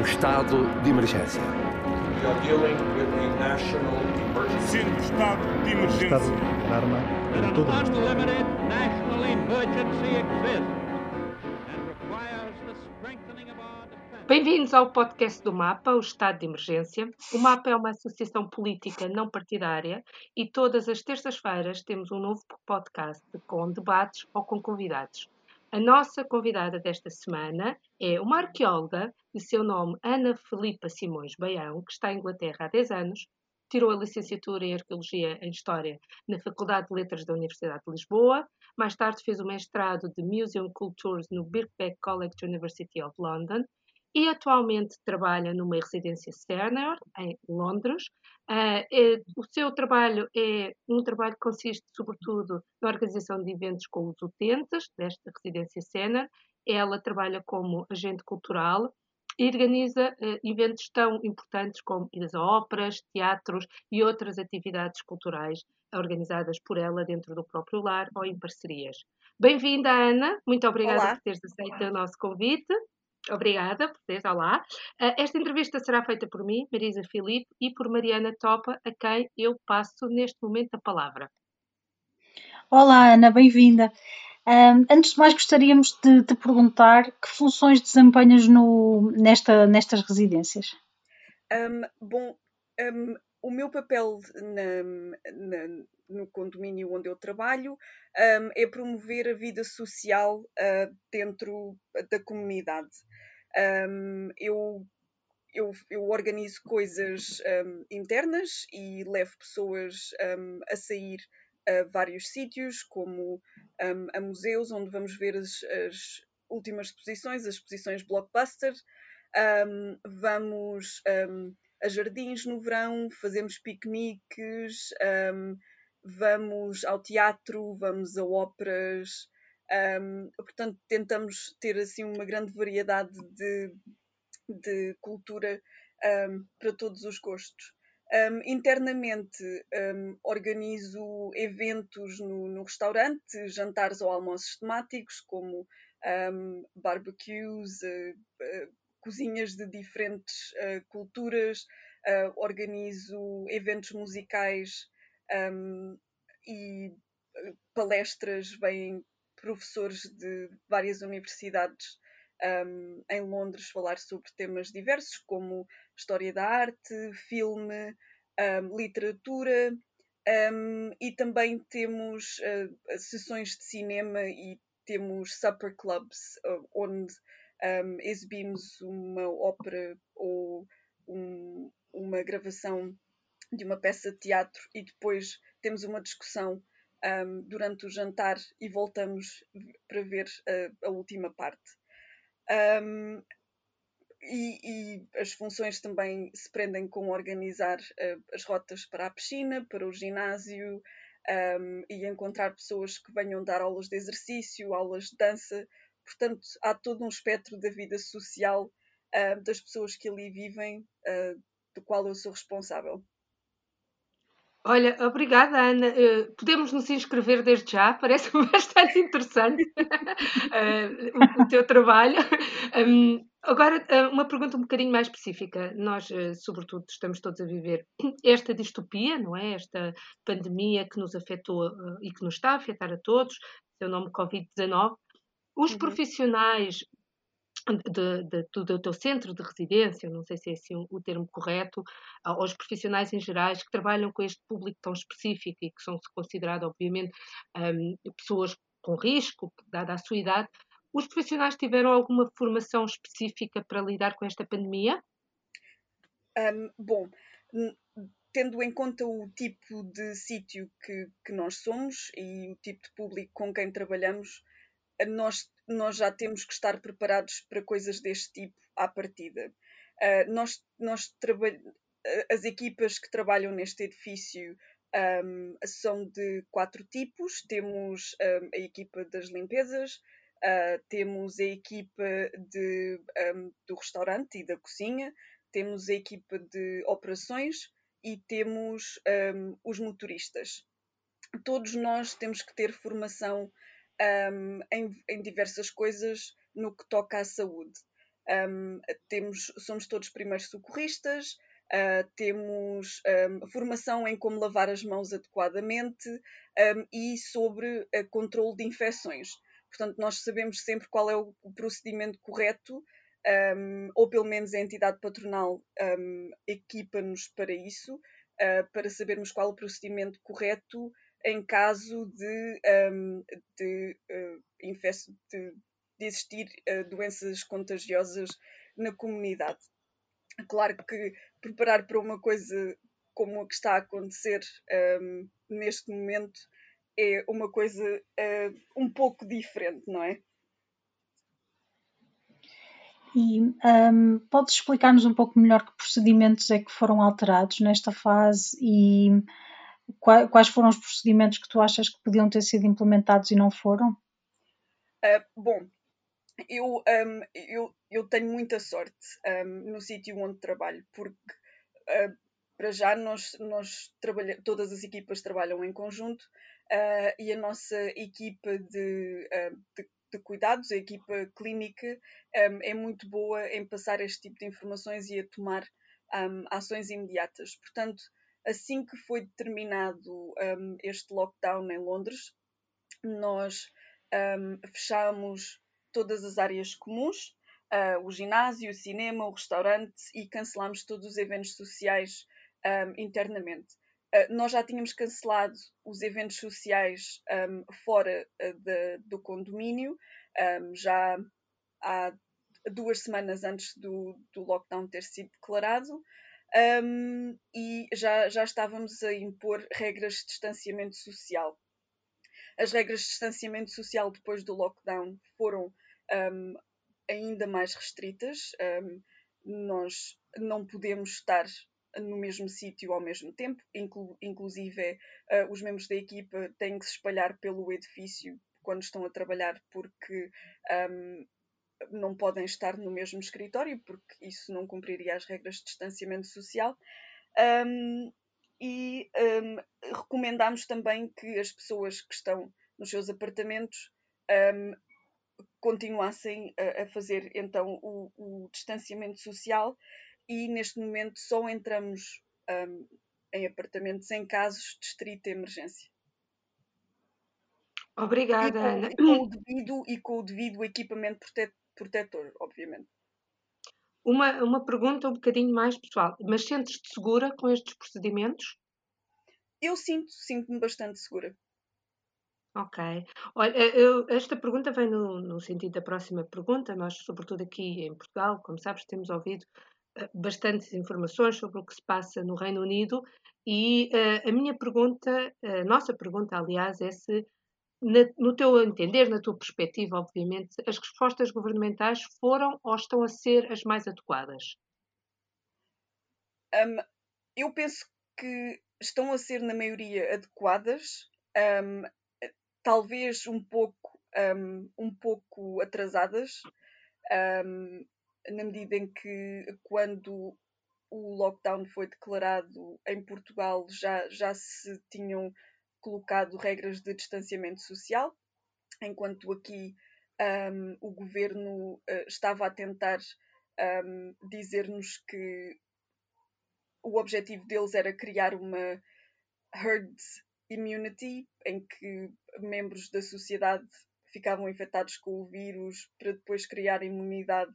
o estado de emergência. Sendo estado de emergência. Estado de alarma em todo. Bem-vindos ao podcast do MAPA, o Estado de Emergência. O MAPA é uma associação política não partidária e todas as terças-feiras temos um novo podcast com debates ou com convidados. A nossa convidada desta semana é uma arqueóloga de seu nome Ana Filipa Simões Baião, que está em Inglaterra há 10 anos, tirou a licenciatura em Arqueologia em História na Faculdade de Letras da Universidade de Lisboa, mais tarde fez o mestrado de Museum Cultures no Birkbeck College University of London e atualmente trabalha numa residência Cerner, em Londres. Uh, é, o seu trabalho é um trabalho que consiste, sobretudo, na organização de eventos com os utentes desta residência Cerner. Ela trabalha como agente cultural e organiza uh, eventos tão importantes como idas a óperas, teatros e outras atividades culturais organizadas por ela dentro do próprio lar ou em parcerias. Bem-vinda, Ana. Muito obrigada Olá. por teres aceito o nosso convite. Obrigada por teres, olá. Uh, esta entrevista será feita por mim, Marisa Filipe, e por Mariana Topa, a quem eu passo neste momento a palavra. Olá, Ana, bem-vinda. Um, antes de mais, gostaríamos de te perguntar que funções desempenhas no, nesta, nestas residências? Um, bom, um, o meu papel na, na, no condomínio onde eu trabalho um, é promover a vida social uh, dentro da comunidade. Um, eu, eu, eu, organizo coisas um, internas e levo pessoas a sair a vários sítios, como a museus, onde vamos ver as, as últimas exposições, as exposições blockbuster. vamos a jardins no verão, fazemos piqueniques, um, vamos ao teatro, vamos a óperas, um, portanto tentamos ter assim uma grande variedade de, de cultura um, para todos os gostos. internamente organizo eventos no, no, restaurante, jantares ou almoços temáticos, como barbecues, uh, uh, cozinhas de diferentes uh, culturas, uh, organizo eventos musicais um, e palestras, vêm professores de várias universidades um, em Londres falar sobre temas diversos, como história da arte, filme, um, literatura, e também temos uh, sessões de cinema e temos supper clubs, onde um, exibimos uma ópera ou um, uma gravação de uma peça de teatro e depois temos uma discussão um, durante o jantar e voltamos para ver a, a última parte. Um, e, e, as funções também se prendem com organizar uh, as rotas para a piscina, para o ginásio um, e encontrar pessoas que venham dar aulas de exercício, aulas de dança, Portanto, há todo um espectro da vida social uh, das pessoas que ali vivem, uh, do qual eu sou responsável. Olha, obrigada, Ana. Uh, podemos nos inscrever desde já, parece-me bastante interessante uh, o, o, teu trabalho. Um, agora, uh, uma pergunta um bocadinho mais específica. Nós, sobretudo, estamos todos a viver esta distopia, não é? Esta pandemia que nos afetou e que nos está a afetar a todos, seu nome Covid-19. Os uhum. profissionais de, de, do, do teu centro de residência, não sei se é assim o termo correto, aos profissionais em geral que trabalham com este público tão específico e que são considerados, obviamente, um, pessoas com risco, dada a sua idade, os profissionais tiveram alguma formação específica para lidar com esta pandemia? Um, bom, tendo em conta o tipo de sítio que, que nós somos e o tipo de público com quem trabalhamos, nós, nós já temos que estar preparados para coisas deste tipo à partida. Uh, nós, nós as equipas que trabalham neste edifício um, são de quatro tipos. Temos um, a equipa das limpezas, uh, temos a equipa de, um, do restaurante e da cozinha, temos a equipa de operações e temos os motoristas. Todos nós temos que ter formação um, em, em, diversas coisas no que toca à saúde. Um, temos, somos todos primeiros socorristas, uh, temos um, formação em como lavar as mãos adequadamente e sobre uh, controle de infecções. Portanto, nós sabemos sempre qual é o, procedimento correto, ou pelo menos a entidade patronal equipa-nos para isso, uh, para sabermos qual o procedimento correto em caso de, um, de, uh, de, de existir uh, doenças contagiosas na comunidade. Claro que preparar para uma coisa como a que está a acontecer um, neste momento é uma coisa uh, um pouco diferente, não é? E um, podes explicar-nos um pouco melhor que procedimentos é que foram alterados nesta fase e quais foram os procedimentos que tu achas que podiam ter sido implementados e não foram? Uh, bom, eu, um, eu, eu tenho muita sorte um, no sítio onde trabalho, porque uh, para já nós, nós trabalha, todas as equipas trabalham em conjunto uh, e a nossa equipa de, uh, de, de, cuidados, a equipa clínica, um, é muito boa em passar este tipo de informações e a tomar um, ações imediatas. Portanto, assim que foi determinado um, este lockdown em Londres, nós fechamos todas as áreas comuns, uh, o ginásio, o cinema, o restaurante e cancelamos todos os eventos sociais um, internamente. Uh, nós já tínhamos cancelado os eventos sociais um, fora uh, de, do condomínio, um, já há duas semanas antes do, do lockdown ter sido declarado. Um, e já, já estávamos a impor regras de distanciamento social. As regras de distanciamento social depois do lockdown foram um, ainda mais restritas. Um, nós não podemos estar no mesmo sítio ao mesmo tempo, inclu inclusive uh, os membros da equipa têm que se espalhar pelo edifício quando estão a trabalhar porque um, não podem estar no mesmo escritório porque isso não cumpriria as regras de distanciamento social. Um, e um, recomendamos também que as pessoas que estão nos seus apartamentos um, continuassem a, a fazer então o, o, distanciamento social e neste momento só entramos em apartamentos em casos de estrita emergência. Obrigada, e com, Ana. E com o devido, e com o devido equipamento prote, protetor, obviamente. Uma, uma pergunta um bocadinho mais pessoal, mas sentes-te segura com estes procedimentos? Eu sinto, sinto-me bastante segura. Ok. Olha, eh, eu, esta pergunta vem no, no sentido da próxima pergunta. Nós, sobretudo aqui em Portugal, como sabes, temos ouvido uh, bastantes informações sobre o que se passa no Reino Unido e uh, a minha pergunta, a nossa pergunta, aliás, é se, na, no teu entender, na tua perspectiva, obviamente, as respostas governamentais foram ou estão a ser as mais adequadas? Um, eu penso que estão a ser, na maioria, adequadas. Um, talvez um pouco, um, um pouco atrasadas, na medida em que quando o lockdown foi declarado em Portugal já, já se tinham colocado regras de distanciamento social, enquanto aqui um, o governo uh, estava a tentar um, dizer-nos que o objetivo deles era criar uma herd immunity, em que membros da sociedade ficavam infectados com o vírus para depois criar imunidade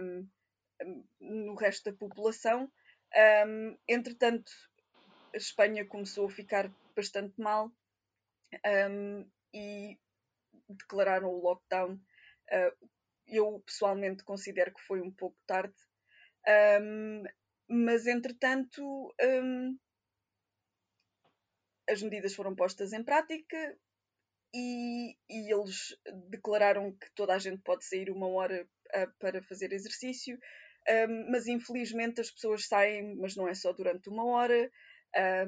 um, no resto da população. Um, entretanto, a Espanha começou a ficar bastante mal um, e declararam o lockdown. Uh, eu pessoalmente considero que foi um pouco tarde, mas entretanto as medidas foram postas em prática e, e, eles declararam que toda a gente pode sair uma hora uh, para fazer exercício, um, mas infelizmente as pessoas saem, mas não é só durante uma hora,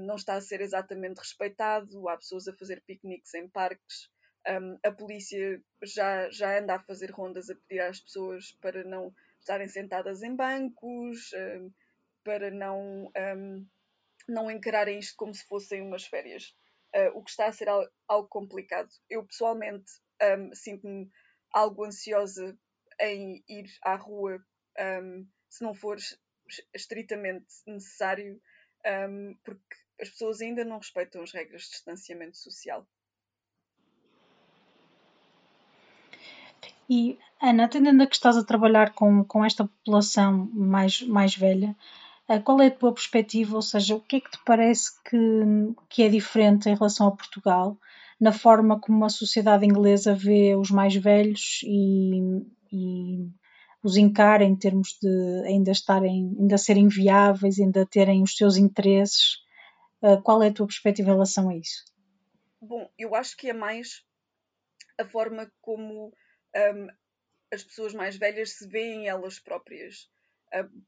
não está a ser exatamente respeitado, há pessoas a fazer piqueniques em parques, um, a polícia já, já anda a fazer rondas a pedir às pessoas para não estarem sentadas em bancos, um, para não não encararem isto como se fossem umas férias, uh, o que está a ser algo, complicado. Eu pessoalmente um, sinto-me algo ansiosa em ir à rua um, se não for estritamente necessário, um, porque as pessoas ainda não respeitam as regras de distanciamento social. E, Ana, atendendo a que estás a trabalhar com, com esta população mais, mais velha, eh, qual é a tua perspectiva? Ou seja, o que é que te parece que, que é diferente em relação a Portugal, na forma como a sociedade inglesa vê os mais velhos e, e os encara em termos de ainda estarem, ainda serem viáveis, ainda terem os seus interesses? Eh, qual é a tua perspectiva em relação a isso? Bom, eu acho que é mais a forma como um, as pessoas mais velhas se veem elas próprias. Um,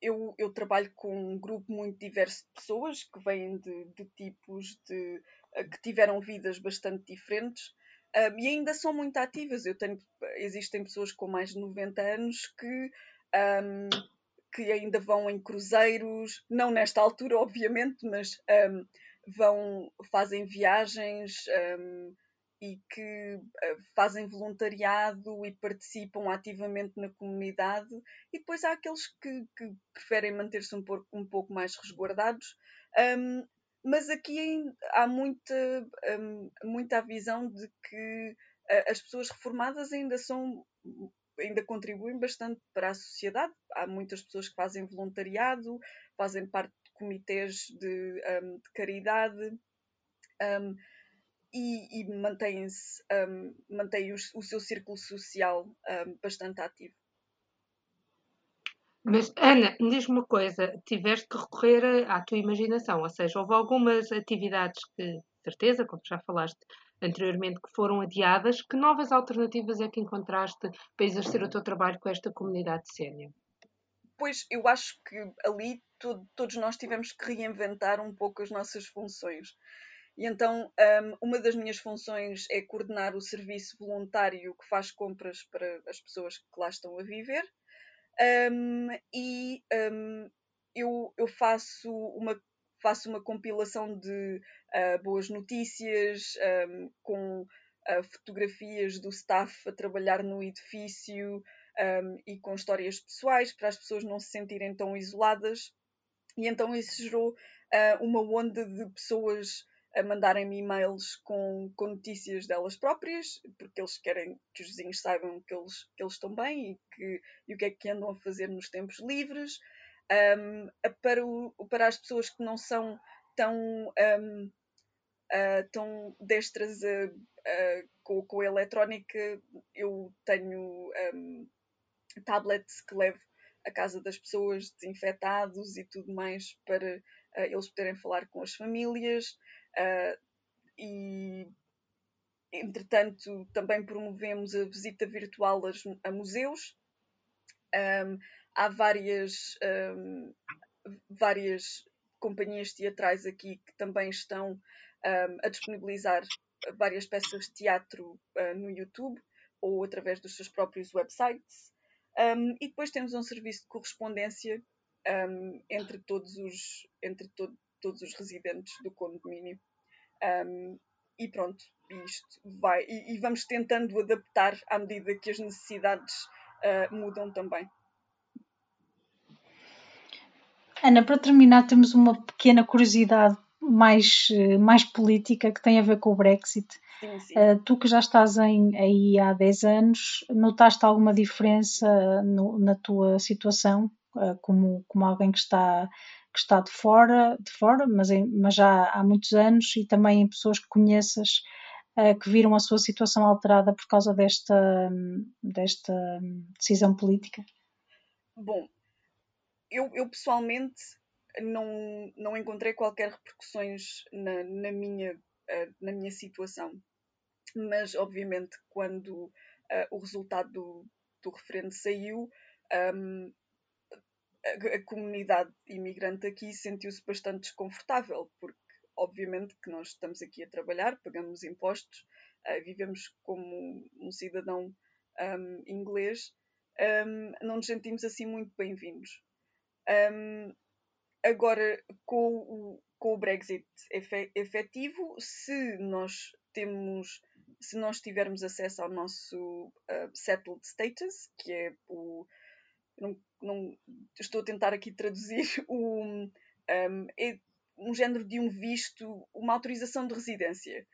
eu, eu, trabalho com um grupo muito diverso de pessoas que vêm de, de tipos de uh, que tiveram vidas bastante diferentes um, e ainda são muito ativas. Eu tenho, existem pessoas com mais de 90 anos que, que ainda vão em cruzeiros, não nesta altura, obviamente, mas vão, fazem viagens e que uh, fazem voluntariado e participam ativamente na comunidade, e depois há aqueles que, que preferem manter-se um, um, pouco mais resguardados. Um, mas aqui há muita, um, muita visão de que uh, as pessoas reformadas ainda são ainda contribuem bastante para a sociedade. Há muitas pessoas que fazem voluntariado, fazem parte de comitês de, um, de caridade. Um, e, e mantém-se, um, mantém o, o, seu círculo social um, bastante ativo. Mas, Ana, diz-me uma coisa: tiveste que recorrer à tua imaginação, ou seja, houve algumas atividades que, certeza, como já falaste anteriormente, que foram adiadas. Que novas alternativas é que encontraste para exercer o teu trabalho com esta comunidade sénior? Pois, eu acho que ali todos nós tivemos que reinventar um pouco as nossas funções. E então, um, uma das minhas funções é coordenar o serviço voluntário que faz compras para as pessoas que lá estão a viver. Um, e um, eu, eu faço, uma, faço uma compilação de uh, boas notícias com uh, fotografias do staff a trabalhar no edifício e com histórias pessoais para as pessoas não se sentirem tão isoladas. E então isso gerou uh, uma onda de pessoas a mandarem-me e-mails com, com notícias delas próprias, porque eles querem que os vizinhos saibam que eles, que eles estão bem e, que, e o que é que andam a fazer nos tempos livres. Um, para, o, para as pessoas que não são tão, um, uh, tão destras com, com a eletrónica, eu tenho um, tablets que levo à casa das pessoas, desinfetados e tudo mais, para eles poderem falar com as famílias. Uh, e, entretanto, também promovemos a visita virtual a, a museus. Um, há várias, um, várias companhias teatrais aqui que também estão um, a disponibilizar várias peças de teatro uh, no YouTube ou através dos seus próprios websites. Um, e depois temos um serviço de correspondência um, entre todos os, entre to todos os residentes do condomínio. Um, e pronto, isto vai. E, e, vamos tentando adaptar à medida que as necessidades uh, mudam também. Ana, para terminar, temos uma pequena curiosidade mais, mais política que tem a ver com o Brexit. Sim, sim. Uh, tu que já estás em, aí há 10 anos, notaste alguma diferença no, na tua situação, uh, como, como alguém que está que está de fora, de fora mas, em, mas já há muitos anos, e também em pessoas que conheças uh, que viram a sua situação alterada por causa desta, desta decisão política? Bom, eu, eu pessoalmente não, não encontrei qualquer repercussões na, na, minha, uh, na minha situação, mas obviamente quando uh, o resultado do, do referendo saiu, um, a, comunidade imigrante aqui sentiu-se bastante desconfortável, porque obviamente que nós estamos aqui a trabalhar, pagamos impostos, uh, vivemos como um cidadão um, inglês, um, não nos sentimos assim muito bem-vindos. Um, agora, com o, com o Brexit efetivo, se nós temos se nós tivermos acesso ao nosso uh, settled status, que é o. Não, não, estou a tentar aqui traduzir o, um, é um género de um visto, uma autorização de residência.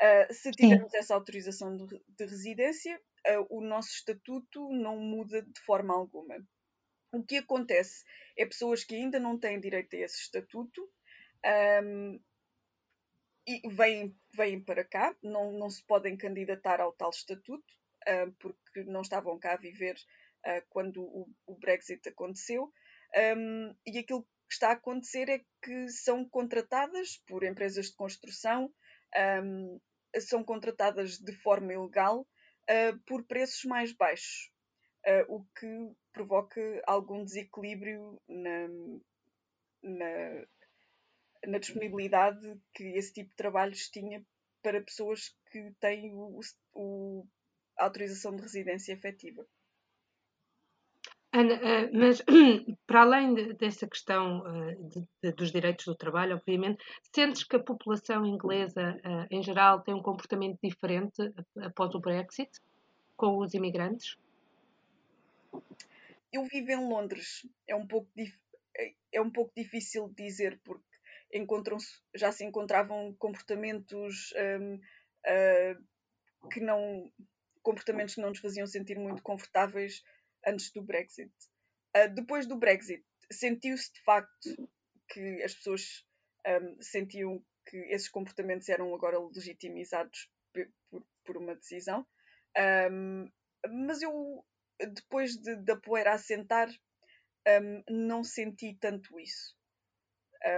Uh, se tivermos Sim. essa autorização de, de residência, uh, o nosso estatuto não muda de forma alguma. O que acontece é pessoas que ainda não têm direito a esse estatuto um, e vêm, vêm para cá, não, não se podem candidatar ao tal estatuto, uh, porque não estavam cá a viver uh, quando o, o, Brexit aconteceu. Um, e aquilo que está a acontecer é que são contratadas por empresas de construção, um, são contratadas de forma ilegal uh, por preços mais baixos, o que provoca algum desequilíbrio na, na na disponibilidade que esse tipo de trabalhos tinha para pessoas que têm o, o, a autorização de residência efetiva. Ana, eh, mas para além dessa questão de, de, dos direitos do trabalho, obviamente, sentes que a população inglesa eh, em geral tem um comportamento diferente após o Brexit com os imigrantes? Eu vivo em Londres, é um pouco, é um pouco difícil dizer, porque encontram-se, já se encontravam comportamentos um, uh, ah, que não comportamentos que não nos faziam sentir muito confortáveis antes do Brexit. Uh, depois do Brexit, sentiu-se de facto que as pessoas um, sentiam que esses comportamentos eram agora legitimizados por, por uma decisão. Um, mas eu, depois de, da poeira assentar, um, não senti tanto isso.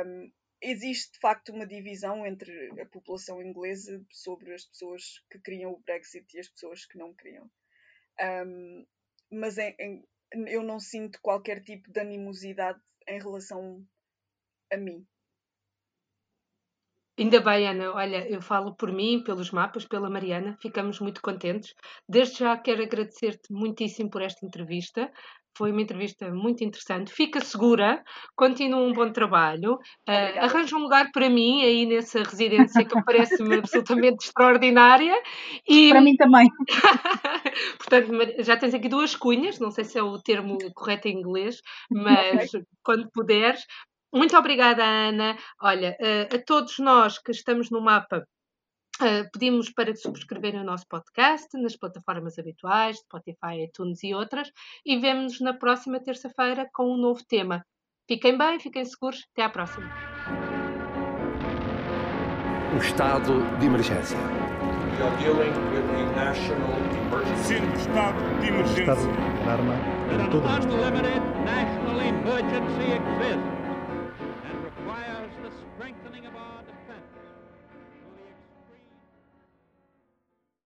Um, existe de facto uma divisão entre a população inglesa sobre as pessoas que queriam o Brexit e as pessoas que não queriam. Um, mas em, em, eu não sinto qualquer tipo de animosidade em relação a mim. Ainda bem, Ana. Olha, eu falo por mim, pelos mapas, pela Mariana. Ficamos muito contentes. Desde já quero agradecer-te muitíssimo por esta entrevista. Foi uma entrevista muito interessante. Fica segura, continua um bom trabalho. Uh, arranja um lugar para mim aí nessa residência que parece-me absolutamente extraordinária. E... Para mim também. Portanto, já tens aqui duas cunhas, não sei se é o termo correto em inglês, mas quando puderes. Muito obrigada, Ana. Olha, uh, a todos nós que estamos no mapa Uh, pedimos para subscreverem o nosso podcast nas plataformas habituais, Spotify, iTunes e outras, e vemos-nos na próxima terça-feira com um novo tema. Fiquem bem, fiquem seguros, até à próxima. O estado de emergência. Sendo estado de emergência. Estado de alarma. Unprecedented national emergency exists.